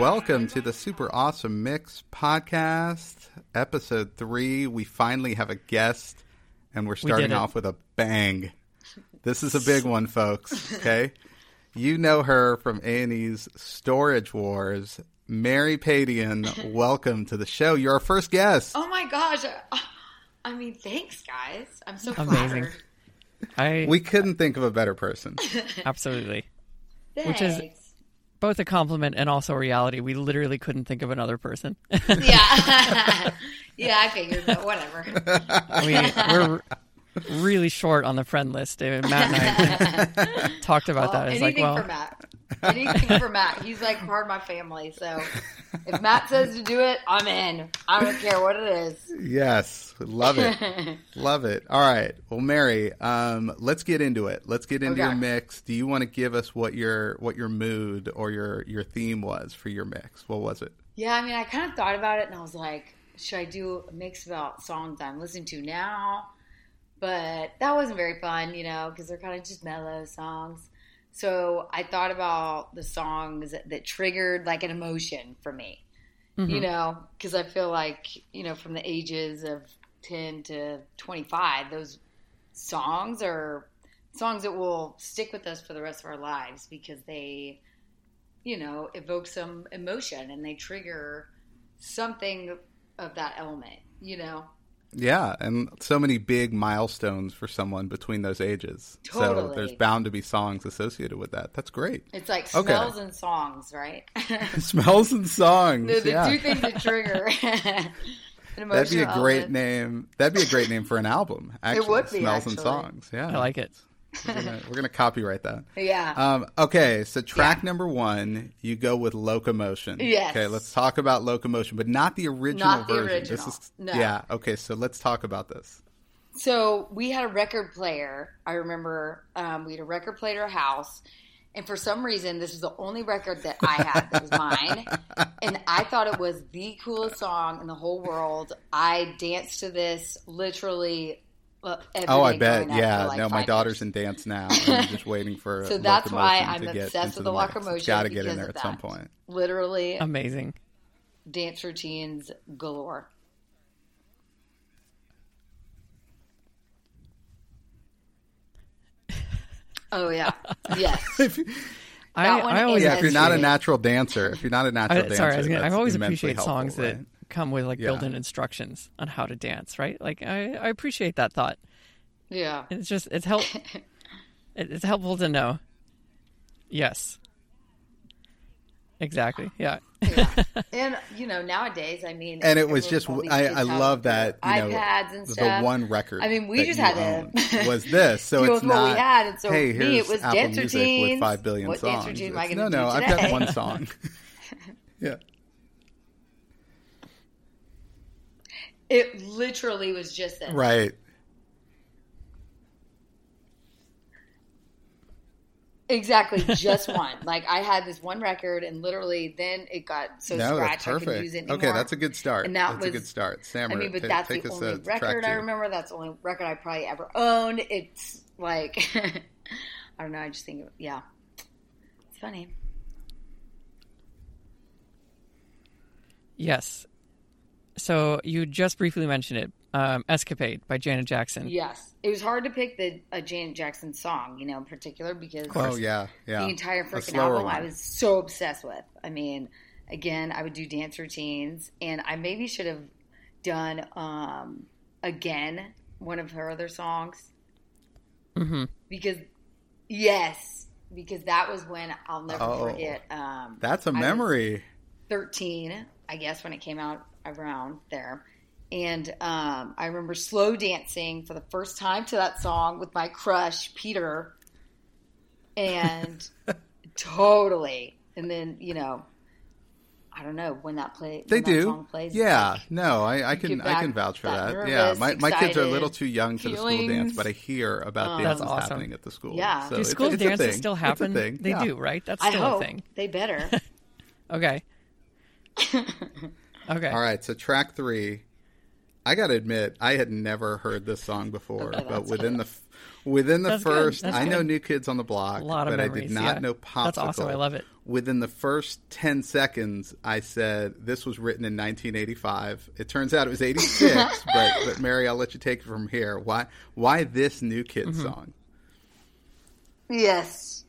Welcome to the Super Awesome Mix podcast, episode three. We finally have a guest, and we're starting off with a bang. This is a big one, folks. Okay, you know her from A&E's Storage Wars. Mary Padian, welcome to the show. You're our first guest. Oh my gosh! I mean, thanks, guys. I'm so amazing. Flattered. I we couldn't think of a better person. absolutely, Thanks. which is both a compliment and also a reality. We literally couldn't think of another person. yeah, yeah. I figured, but whatever. we, we're really short on the friend list. Matt and I talked about Well, that. It's like, well. Anything for Matt. He's like part of my family. So if Matt says to do it, I'm in. I don't care what it is. Yes, love it, love it. All right, well, Mary, um, let's get into it. Let's get into Okay. your mix. Do you want to give us what your what your mood or your your theme was for your mix? What was it? Yeah, I mean, I kind of thought about it and I was like, should I do a mix about songs I'm listening to now? But that wasn't very fun, you know, because they're kind of just mellow songs. So I thought about the songs that, triggered like an emotion for me, you mm-hmm. know, because I feel like, you know, from the ages of 10 to 25, those songs are songs that will stick with us for the rest of our lives because they you know, evoke some emotion and they trigger something of that element, you know? Yeah, and so many big milestones for someone between those ages. So there's bound to be songs associated with that. That's great. It's like Okay. smells and songs, right? Smells and songs. the the yeah. two things that trigger an emotional That'd be a great element. name. That'd be a great name for an album. Actually, would be, smells and songs. Yeah, I like it. We're gonna, we're gonna copyright that. Yeah. Um, okay, so track Yeah. number one, you go with locomotion. Yes. Okay, let's talk about locomotion, but not the original Not the version. original. This is No. yeah. Okay, so let's talk about this. So we had a record player. I remember um, we had a record player at our house, and for some reason, this was the only record that I had that was mine. and I thought it was the coolest song in the whole world. I danced to this literally. Every Oh, I bet. Yeah. like, no, my daughter's years. in dance now. I'm just waiting for. So that's why I'm obsessed with the mix. locomotion. Got to get in there of at some point. Literally, Amazing. dance routines galore. Oh yeah, yes. I, That one I always Yeah, if you're not a natural dancer, if you're not a natural I, dancer, sorry, I gonna, I've always immensely appreciate songs helpful, that right? Come with like Yeah. built-in instructions on how to dance. Right? Like I, I appreciate that thought. Yeah. It's just it's help. it's helpful to know. Yes. Exactly. Yeah. yeah. And you know, nowadays, I mean, And it was just, I, I love that, you know, iPads and the stuff. one record. I mean, we just had to- owned was this. So it's with what we not, had, and so hey, for me, it was Apple dance Music routines. with 5 billion What dance songs. routine am I It's, gonna no, no, do I've got one song. yeah. It literally was just this. Right. Exactly, just one. Like I had this one record, and literally, then it got so no, scratched that's I couldn't use it anymore. Okay, that's a good start. And that that's a good start. Samer, I mean, but ta- that's the uh, only record I two. remember. That's the only record I probably ever owned. It's like I don't know. I just think, yeah, it's funny. Yes. So you just briefly mentioned it. Um, "Escapade" by Janet Jackson. Yes, it was hard to pick the a Janet Jackson song, you know, in particular because Oh, yeah, yeah. the entire freaking slower album I was so obsessed with. I mean, again, I would do dance routines, and I maybe should have done um, again one of her other songs hmm because yes, because that was when I'll never Oh. forget. Um, That's a I was memory. Thirteen, I guess, when it came out around there. And um, I remember slow dancing for the first time to that song with my crush, Peter. and totally. And then you know, I don't know when that play. They that do. song plays, yeah. like, no, I, I can I can vouch for that that. yeah. nervous, My my kids are a little too young for the school dance, but I hear about Um, dances That's awesome. happening at the school. Yeah. So Do school it's a dances thing. still It's happen? They Yeah. do, right? That's I still hope a thing. they better. Okay. Okay. All right, so track three. I got to admit, I had never heard this song before, Okay, but that's within the within the That's first, that's I know. New Kids on the Block, A lot of but I did not yeah. know Popsicle. That's awesome, I love it. Within the first ten seconds, I said this was written in 1985. It turns out it was 86, but but Mary, I'll let you take it from here. Why why this New Kids Mm-hmm. song? yes.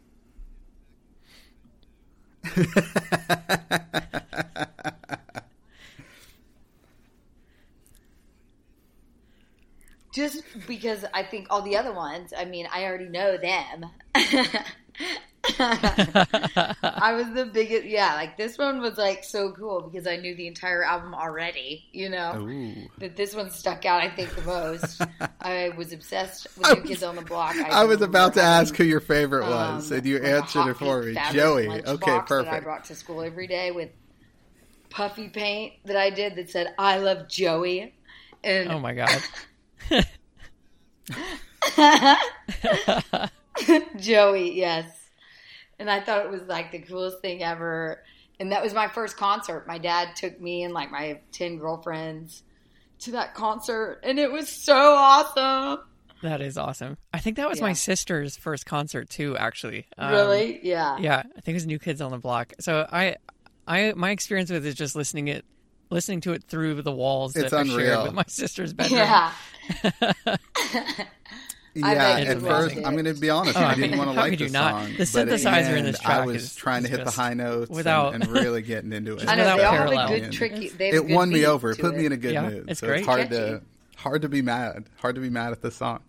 Just because I think all the other ones, I mean, I already know them. I was the biggest, yeah, like this one was like so cool because I knew the entire album already, you know? That this one stuck out, I think, the most. I was obsessed with New Kids on the Block. I was about to ask who your favorite was, um, and you answered it for me, Joey. Okay, That I brought to school every day with puffy paint that I did that said "I love Joey," and Oh my god. Joey, yes. And I thought it was like the coolest thing ever. And that was my first concert. My dad took me and like my 10 girlfriends to that concert, and it was so awesome. That is awesome. I think that was my sister's first concert too, actually. Um, really? Yeah. Yeah, I think it was New Kids on the Block. So I, I, my experience with it is just listening it, listening to it through the walls It's that I shared unreal. with my sister's bedroom. Yeah. Yeah, at first, it. I'm going to be honest. Oh, I I didn't want to like could the not? song. The but at synthesizer in end, this I was is- trying to hit the high notes and- without- and, really getting into it. I know without they all parallel. have a good tricky. They have It good won me over. It to put me in a good Yeah, mood. it's so great. it's hard Catchy. to hard to be mad. Hard to be mad at the song.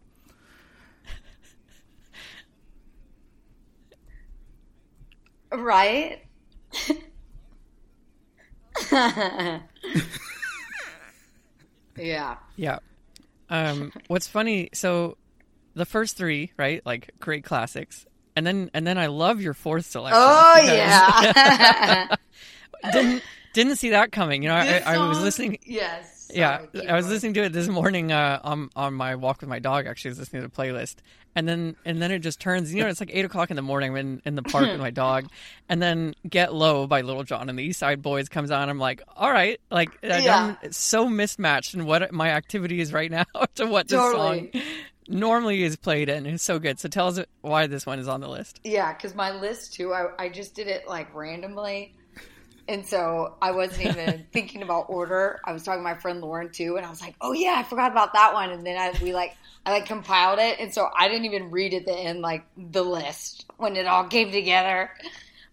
Right? yeah. Yeah. Um, what's funny? So, the first three, right? Like great classics, and then and then I love your fourth selection. Oh because- yeah. didn't didn't see that coming. You know, I, I was listening. Yes. Yeah, I was listening to it this morning uh, on on my walk with my dog. Actually, I was listening to the playlist, and then and then it just turns. You know, it's like eight o'clock in the morning. I'm in, in the park with my dog, and then "Get Low" by Lil Jon and the East Side Boyz comes on. I'm like, all right, like I- Yeah. I'm so mismatched in what my activity is right now to what this Totally. song normally is played in. It's so good. So tell us why this one is on the list. Yeah, because my list too, I, I just did it like randomly. And so I wasn't even thinking about order. I was talking to my friend Lauren too, and I was like, "Oh yeah, I forgot about that one." And then I we like I like compiled it, and so I didn't even read at the end like the list when it all came together.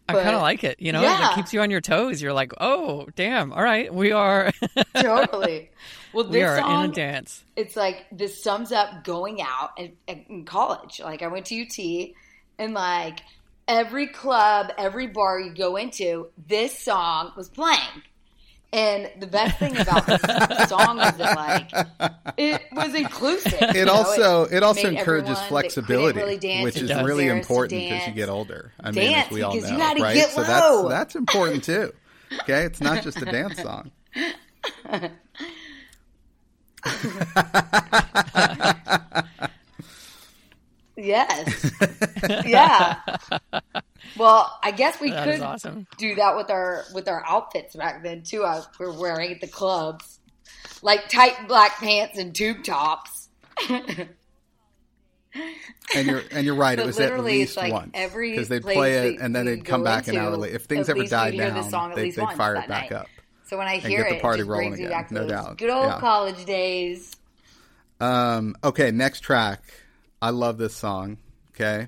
I kind of like it. You know, Yeah. it keeps you on your toes. You're like, oh, damn. All right, we are Totally. Well, this we are song, in a dance. it's like this sums up going out in, in college. Like I went to UT, and like every club, every bar you go into, this song was playing. And the best thing about this song was that like it was inclusive. It also it also encourages everyone that couldn't flexibility, really dance which is really important as you get older. I mean, as we all know, right? get so that's that's important too. Okay, it's not just a dance song. Yes. yeah. Well, I guess we That could awesome. do that with our with our outfits back then too. I, we were wearing at the clubs, like tight black pants and tube tops. And you're and you're right. It was at literally, least like once every because they'd play it and then they'd come go back an hour into, later. If things ever died we'd the down, song they, they'd fire it back night. up. So when I get hear the party it just rolling again, no doubt. good old Yeah. college days. Um, okay, next track. I love this song. Okay.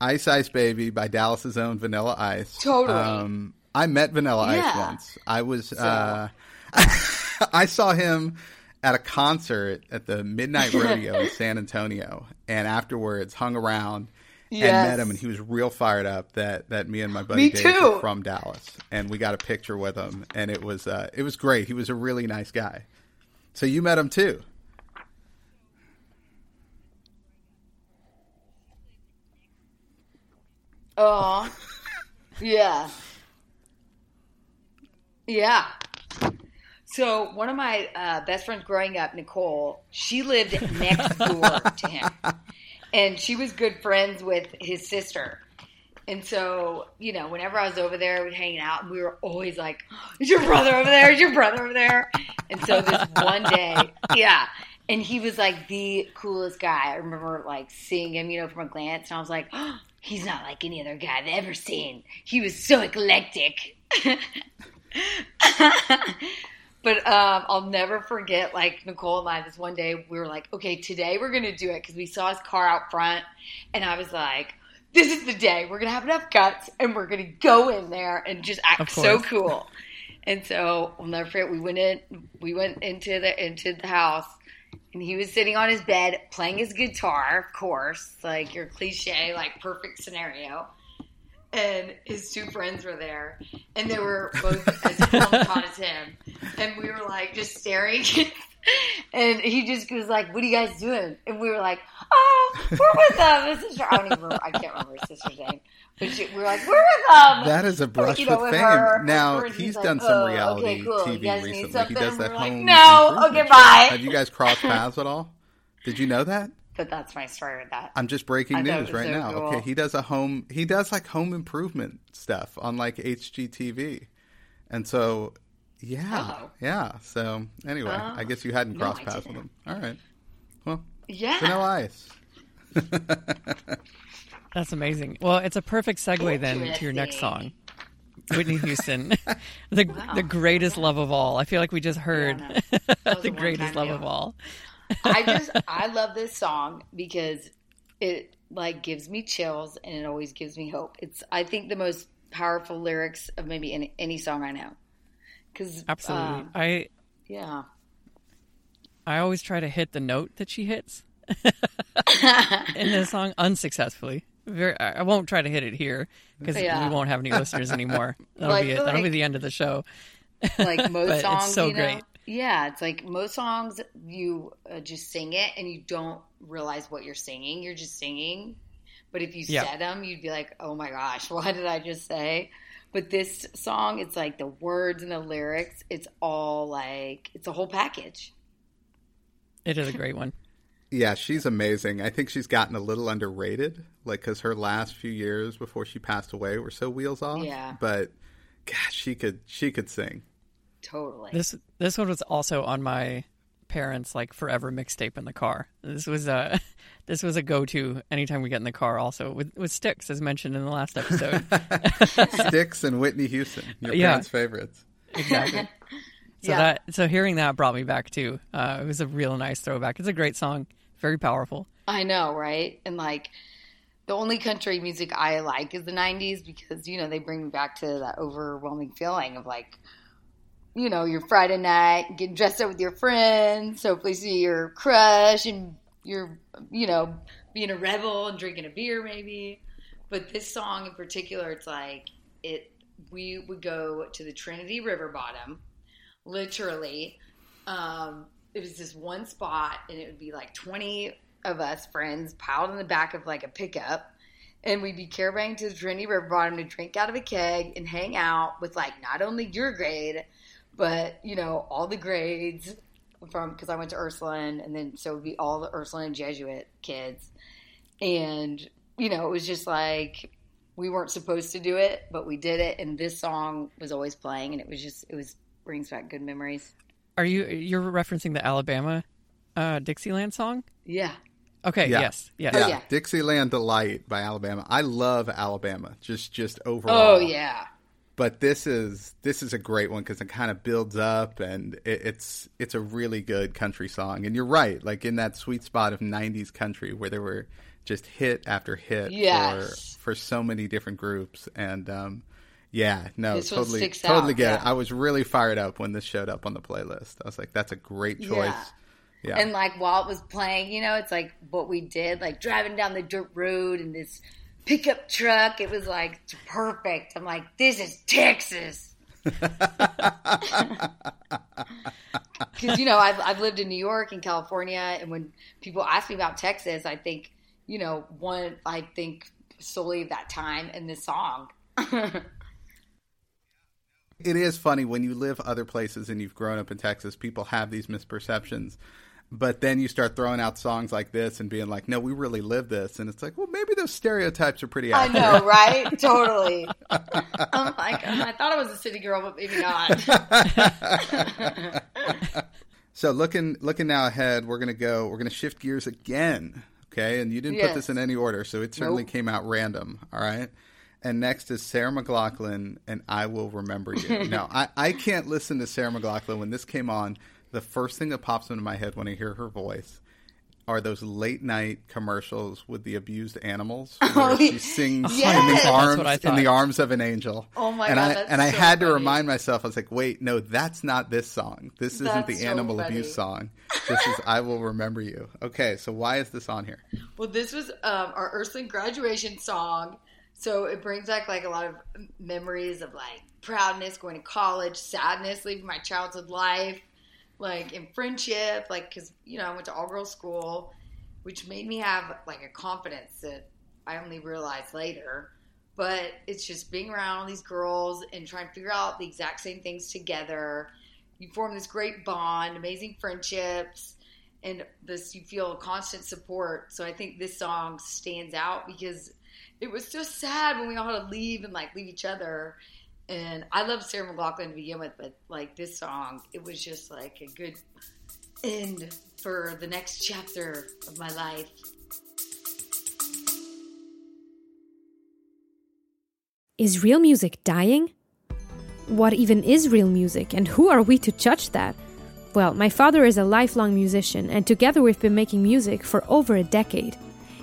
Ice Ice Baby by Dallas's own Vanilla Ice. Totally. Um, I met Vanilla Ice once. I was uh I saw him at a concert at the Midnight Rodeo in San Antonio and afterwards hung around and met him and he was real fired up that that me and my buddy Me Dave from Dallas and we got a picture with him and it was uh it was great. He was a really nice guy. So you met him too. Oh, yeah, yeah. So one of my uh, best friends growing up, Nicole, she lived next door to him, and she was good friends with his sister. And so, you know, whenever I was over there, we'd hang out, and we were always like, "Is your brother over there? Is your brother over there?" And so this one day, yeah, and he was like the coolest guy. I remember like seeing him, you know, from a glance, and I was like, oh, "He's not like any other guy I've ever seen. He was so eclectic." but um, I'll never forget, like Nicole and I, this one day we were like, "Okay, today we're gonna do it," because we saw his car out front, and I was like this is the day we're gonna have enough guts and we're gonna go in there and just act so cool. And so I'll never forget. We went in. We went into the into the house, and he was sitting on his bed playing his guitar. Of course, like your cliche, like perfect scenario. And his two friends were there, and they were both as calm as him. And we were like just staring and he just was like, "What are you guys doing?" And we were like, "Oh, we're with uh, them." His sister, I don't even remember. I can't remember his sister's name, but she, we were like, "We're with them." That is a brush you know, with, with fame. Her. Now he's done like, some oh, reality okay, cool. TV recently. He does that home. Like, no, okay, bye. Have you guys crossed paths at all? Did you know that? But that's my story with that. I'm just breaking news right so now. Cool. Okay, he does a home. He does like home improvement stuff on like HGTV, and so yeah. Oh. Yeah. So anyway, uh, I guess you hadn't crossed no, paths with him. All right. Well. Yeah. Vanilla Ice. That's amazing. Well, it's a perfect segue then to your next song. Whitney Houston, the wow. the greatest love of all. I feel like we just heard yeah, the greatest love of all. I just I love this song because it like gives me chills and it always gives me hope. It's I think the most powerful lyrics of maybe any, any song I know. Cause, Absolutely. Um, I yeah. I always try to hit the note that she hits in the song unsuccessfully. Very, I won't try to hit it here because yeah. we won't have any listeners anymore. That'll be it. That'll like, be the end of the show. Like most songs, it's so you know, great. Yeah, it's like most songs you uh, just sing it and you don't realize what you're singing. You're just singing. But if you yeah. said them, you'd be like, "Oh my gosh, what did I just say?" But this song, it's like the words and the lyrics, it's all like, it's a whole package. It is a great one. Yeah, she's amazing. I think she's gotten a little underrated, like, because her last few years before she passed away were so wheels off. Yeah. But, gosh, she could, she could sing. Totally. This, this one was also on my parents' like forever mixtape in the car. This was a this was a go to anytime we get in the car. Also with with Styx, as mentioned in the last episode. Styx and Whitney Houston, your yeah. parents' favorites. Exactly. So yeah. that so hearing that brought me back too. Uh, it was a real nice throwback. It's a great song, very powerful. I know, right? And like the only country music I like is the '90s because you know they bring me back to that overwhelming feeling of like you know, your Friday night, getting dressed up with your friends, hopefully see your crush and you're, you know, being a rebel and drinking a beer maybe. But this song in particular, it's like it. We would go to the Trinity River bottom, literally. Um, it was this one spot, and it would be like twenty of us friends piled in the back of like a pickup, and we'd be caravanning to the Trinity River bottom to drink out of a keg and hang out with like not only your grade, but you know all the grades from because I went to Ursuline, and then so it would be all the Ursuline Jesuit kids, and you know it was just like we weren't supposed to do it, but we did it, and this song was always playing, and it was just it was brings back good memories. Are you you're referencing the Alabama uh, Dixieland song? Yeah. Okay. Yeah. Yes. Yes. Yeah. Oh, yeah. Dixieland Delight by Alabama. I love Alabama. Just just overall. Oh yeah but this is this is a great one because it kind of builds up and it, it's it's a really good country song and you're right like in that sweet spot of 90s country where there were just hit after hit yes. for for so many different groups and um, yeah no this totally totally out, get yeah. it i was really fired up when this showed up on the playlist i was like that's a great choice yeah. Yeah. And like while it was playing, you know, it's like what we did, like driving down the dirt road in this pickup truck. It was like perfect. I'm like, this is Texas. Because you know, I've I've lived in New York and California, and when people ask me about Texas, I think you know, one I think solely of that time and this song. It is funny when you live other places and you've grown up in Texas, people have these misperceptions. But then you start throwing out songs like this and being like, no, we really live this. And it's like, well, maybe those stereotypes are pretty Accurate. I know, right? totally. Oh I'm like, I thought I was a city girl, but maybe not. So looking looking now ahead, we're gonna go. We're gonna shift gears again. Okay, and you didn't put this in any order, so it certainly Nope. came out random. All right. And next is Sarah McLachlan, and I will remember you. now, I, I can't listen to Sarah McLachlan when this came on. The first thing that pops into my head when I hear her voice are those late night commercials with the abused animals where Oh, she sings in the arms in the arms of an angel. Oh my and God, I and I so had to remind myself. I was like, wait, no, that's not this song. This isn't That's the so animal funny. abuse song. This is I will remember you. Okay, so why is this on here? Well, this was um, our Ursuline graduation song. So it brings back like a lot of memories of like proudness, going to college, sadness, leaving my childhood life, like in friendship, like because you know I went to all girls school, which made me have like a confidence that I only realized later. But it's just being around all these girls and trying to figure out the exact same things together. You form this great bond, amazing friendships and this you feel constant support. So I think this song stands out because it was so sad when we all had to leave and like leave each other. And I love Sarah McLachlan to begin with, but like this song, it was just like a good end for the next chapter of my life. Is real music dying? What even is real music, and who are we to judge that? Well, my father is a lifelong musician, and together we've been making music for over a decade.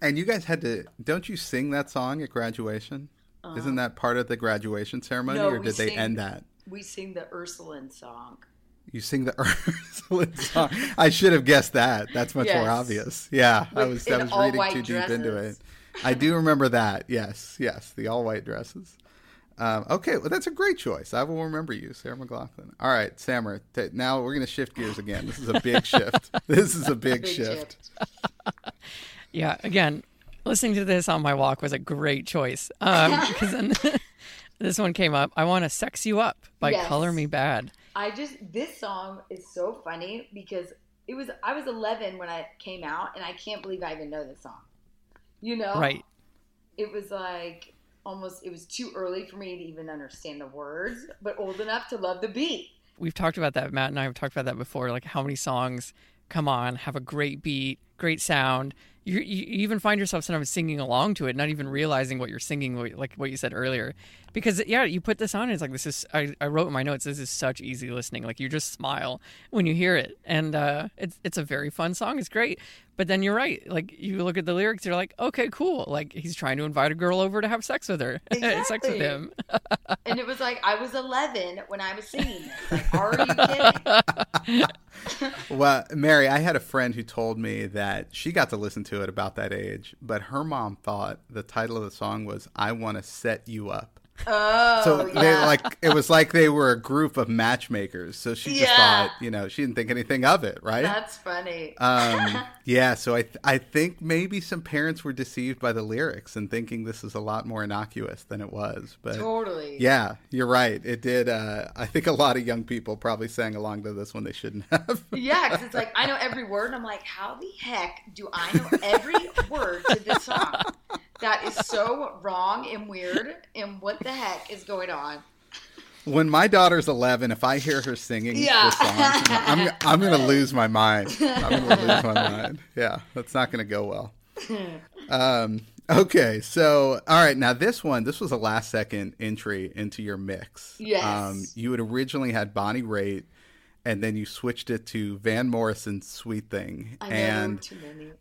And you guys had to don't you sing that song at graduation? Isn't that part of the graduation ceremony, Uh-huh. No, or did they sing- end that? We sing the Ursuline song. You sing the Ursuline song. I should have guessed that. That's much more obvious. Yeah, I was I was reading too deep into it. I do remember that. Yes, yes, the all white dresses. Um, okay, well, that's a great choice. I will remember you, Sarah McLachlan. All right, Samer. T- now we're going to shift gears again. This is a big shift. This is a big, Big shift. shift. Yeah, again, listening to this on my walk was a great choice. Um, because then this one came up. I want to sex you up by Yes. Color Me Badd. I just this song is so funny because it was I was 11 when I came out and I can't believe I even know this song. You know, Right. It was like almost it was too early for me to even understand the words, but old enough to love the beat. We've talked about that. Matt and I have talked about that before. Like how many songs come on, have a great beat, great sound. You, you even find yourself sometimes singing along to it, not even realizing what you're singing, like what you said earlier. Because yeah, you put this on, and it's like this is. I, I wrote in my notes, this is such easy listening. Like you just smile when you hear it, and uh, it's it's a very fun song. It's great. But then you're right. Like you look at the lyrics, you're like, okay, cool. Like he's trying to invite a girl over to have sex with her, sex with him. And it was like I was 11 when I was singing this. Like, are you kidding? Well, Mary, I had a friend who told me that she got to listen to it about that age, but her mom thought the title of the song was "I Want to Set You Up." Oh, So yeah. they like it was like they were a group of matchmakers. So she just Yeah. thought, you know, she didn't think anything of it, right? That's funny. um, yeah, so I th- I think maybe some parents were deceived by the lyrics and thinking this is a lot more innocuous than it was. But totally. yeah, you're right. It did. Uh, I think a lot of young people probably sang along to this one they shouldn't have. Yeah, because it's like I know every word, and I'm like, how the heck do I know every word to this song? That is so wrong and weird. And what the heck is going on? when my daughter's 11, if I hear her singing Yeah. this song, I'm I'm gonna lose my mind. I'm gonna lose my mind. Yeah, that's not gonna go well. Um, okay, so all right, now this one, this was a last second entry into your mix. Yes. Um, you had originally had Bonnie Raitt, and then you switched it to Van Morrison's "Sweet Thing," I and too many.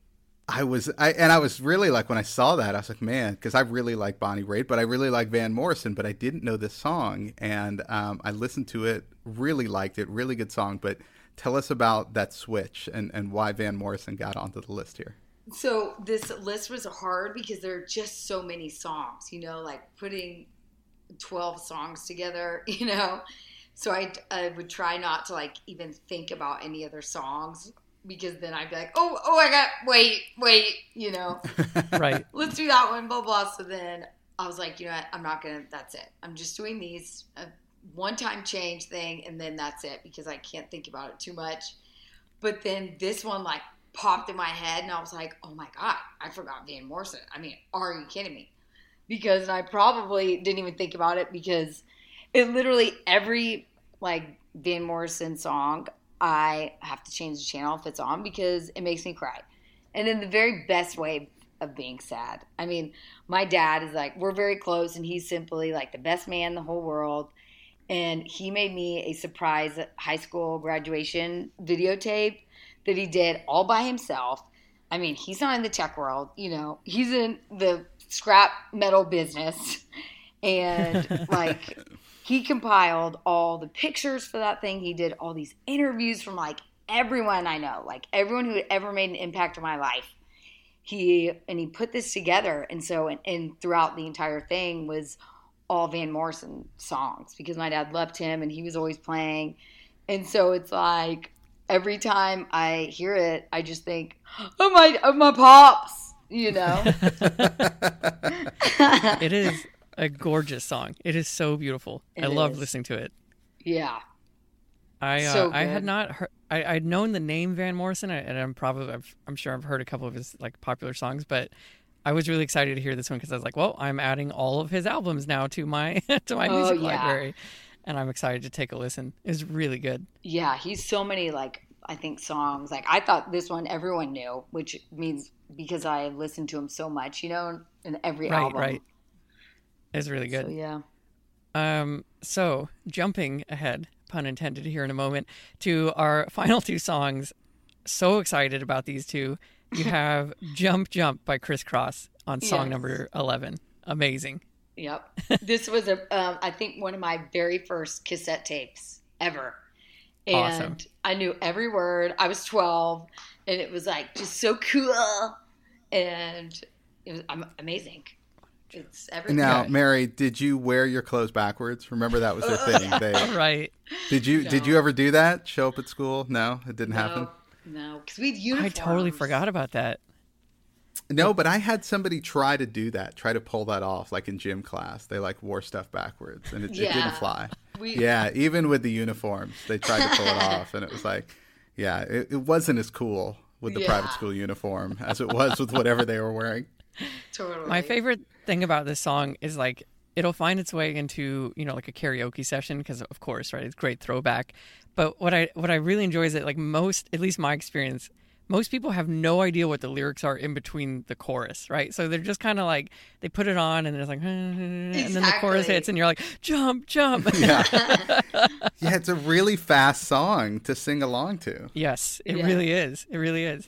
I was, I and I was really like when I saw that, I was like, man, because I really like Bonnie Raitt, but I really like Van Morrison, but I didn't know this song, and um, I listened to it, really liked it, really good song. But tell us about that switch and and why Van Morrison got onto the list here. So this list was hard because there are just so many songs, you know, like putting 12 songs together, you know. So I, I would try not to like even think about any other songs because then I'd be like, oh, oh, I got, wait, wait, you know, Right. let's do that one, blah, blah. So then I was like, you know what, I'm not going to, that's it. I'm just doing these, one time change thing, and then that's it because I can't think about it too much. But then this one, like, popped in my head, and I was like, oh my God, I forgot Van Morrison. I mean, are you kidding me? Because I probably didn't even think about it because it literally every, like, Van Morrison song I have to change the channel if it's on because it makes me cry. And in the very best way of being sad. I mean, my dad is like, we're very close, and he's simply like the best man in the whole world. And he made me a surprise high school graduation videotape that he did all by himself. I mean, he's not in the tech world, you know, he's in the scrap metal business. And like, he compiled all the pictures for that thing. He did all these interviews from like everyone I know, like everyone who had ever made an impact on my life. He and he put this together, and so and, and throughout the entire thing was all Van Morrison songs because my dad loved him and he was always playing, and so it's like every time I hear it, I just think, oh my, of my pops, you know. It is a gorgeous song. It is so beautiful. It I love is. listening to it. yeah, I uh, So I had not heard. I, I'd known the name Van Morrison, and I'm probably I've, I'm sure I've heard a couple of his like popular songs, but I was really excited to hear this one because I was like, well, I'm adding all of his albums now to my to my Oh, music yeah. library, and I'm excited to take a listen. It's really good. yeah. He's so many like I think songs. Like I thought this one everyone knew, which means because I have listened to him so much, you know, in every Right, album. right. It's really good. So yeah. Um, so jumping ahead, pun intended here in a moment, to our final two songs. So excited about these two. You have "Jump Jump" by Kris Kross on song Yes. number eleven. Amazing. Yep. this was a um, I think one of my very first cassette tapes ever. And Awesome. I knew every word. I was 12 and it was like just so cool and it was amazing. It's everything. Now, Mary, did you wear your clothes backwards? Remember that was their thing. They, Right. did you did you ever do that? Show up at school? No, it didn't happen. No, no, because we had I totally forgot about that. No, but I had somebody try to do that, try to pull that off, like in gym class. They like wore stuff backwards, and it, it didn't fly. We- yeah, even with the uniforms, they tried to pull it off, and it was like, yeah, it, it wasn't as cool with the private school uniform as it was with whatever they were wearing. Totally. My favorite thing about this song is like it'll find its way into you know like a karaoke session because of course right it's great throwback. But what I what I really enjoy is that like most at least my experience most people have no idea what the lyrics are in between the chorus, right? So they're just kind of like they put it on and it's like, and then the chorus hits and you're like, jump, jump. Yeah, yeah, it's a really fast song to sing along to. yes, it Yeah. really is. It really is.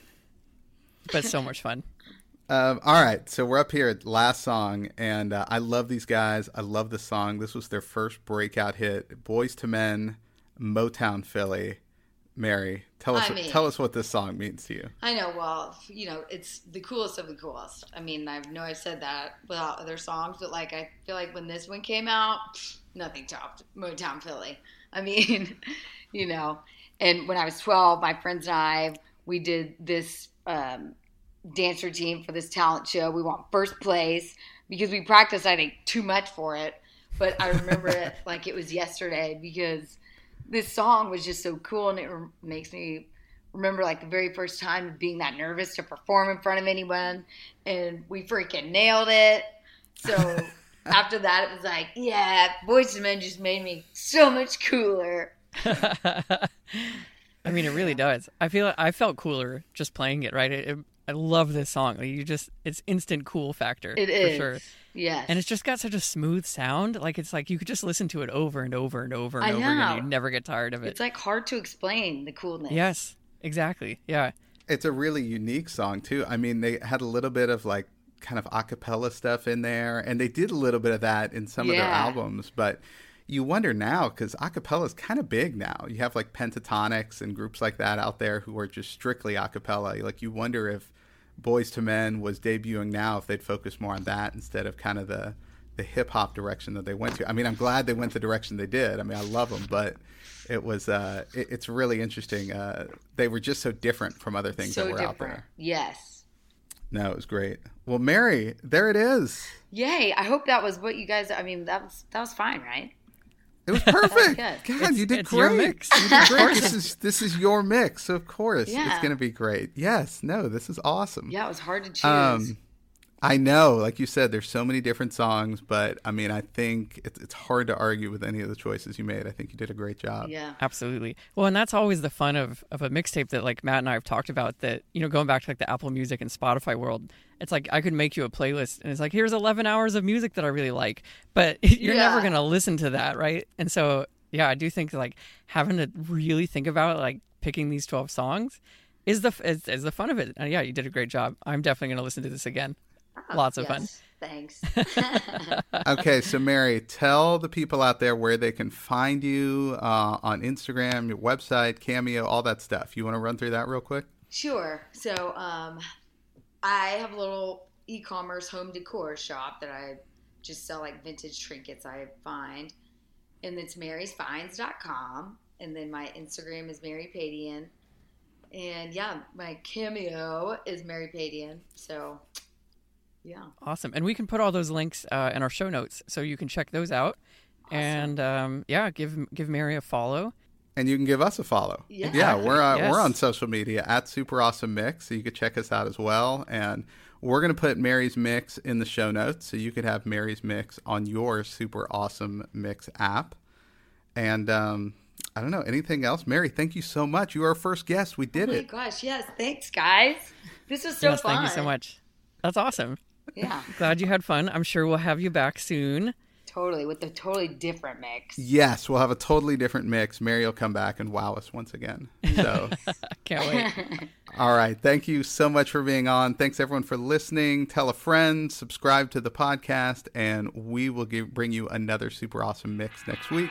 But so much fun. Um, all right, so we're up here at last song, and uh, I love these guys. I love the song. This was their first breakout hit. Boyz II Men, Motownphilly. Mary, tell us I mean- tell us what this song means to you. I know. Well, you know, it's the coolest of the coolest. I mean, I know I've said that without other songs, but like, I feel like when this one came out, nothing topped Motownphilly. I mean, you know, and when I was 12, my friends and I, we did this um, dance routine for this talent show. We want first place because we practiced, I think, too much for it. But I remember it like it was yesterday because this song was just so cool and it re- makes me remember like the very first time of being that nervous to perform in front of anyone and we freaking nailed it so after that it was like yeah Boyz II Men just made me so much cooler I mean, it really does. I feel I felt cooler just playing it. Right? It, it- I love this song. Like, you just it's instant cool factor It is. for sure. yes And it's just got such a smooth sound. Like it's like you could just listen to it over and over and over and I over again. know. You'd never get tired of it. it's like hard to explain the coolness yes, exactly. Yeah. It's a really unique song too. I mean, they had a little bit of like kind of a cappella stuff in there, and they did a little bit of that in some of their albums. But you wonder now because acapella is kind of big now. You have like Pentatonix and groups like that out there who are just strictly acapella. Like you wonder if Boyz II Men was debuting now, if they'd focus more on that instead of kind of the the hip hop direction that they went to. I mean, I'm glad they went the direction they did. I mean, I love them, but it was uh, it, it's really interesting. Uh, they were just so different from other things so that were different. out there. Yes. No, it was great. Well, Mary, there it is. Yay! I hope that was what you guys. I mean, that was that was fine, right? It was perfect. God, It's- you did it's great. your mix. You did great. this is this is your mix, of course. It's going to be great. Yes. No, this is awesome. Yeah, it was hard to choose. Um, I know, like you said, there's so many different songs, but I mean, I think it's, it's hard to argue with any of the choices you made. I think you did a great job. yeah. Absolutely. Well, and that's always the fun of, of a mixtape that like Matt and I have talked about that, you know, going back to like the Apple Music and Spotify world, it's like I could make you a playlist and it's like, here's 11 hours of music that I really like, but you're never going to listen to that. Right. And so, yeah, I do think like having to really think about like picking these 12 songs is the, is, is the fun of it. And yeah, you did a great job. I'm definitely going to listen to this again. Lots of fun. Thanks. okay, so Mary, tell the people out there where they can find you uh, on Instagram, your website, Cameo, all that stuff. You want to run through that real quick? Sure. So, um, I have a little e-commerce home decor shop that I just sell like vintage trinkets I find, and it's marysfinds.com. And then my Instagram is Mary Padian, and yeah, my cameo is Mary Padian. So, yeah, Awesome. And we can put all those links uh, in our show notes so you can check those out. And um, yeah, give give Mary a follow. And you can give us a follow. Yeah. yeah we're uh, Yes. we're on social media at Super Awesome Mix, so you can check us out as well. And we're gonna put Mary's mix in the show notes, so you could have Mary's mix on your Super Awesome Mix app. And um, I don't know anything else. Mary, thank you so much. You are our first guest. We did Oh my it. gosh, yes, thanks guys. This was so yes, fun. thank you so much. That's awesome. Yeah, Glad you had fun. I'm sure we'll have you back soon. totally with a totally different mix. Yes, we'll have a totally different mix. Mary will come back and wow us once again. So. Can't wait. All right. Thank you so much for being on. Thanks everyone for listening. Tell a friend, subscribe to the podcast, and we will give, bring you another super awesome mix next week.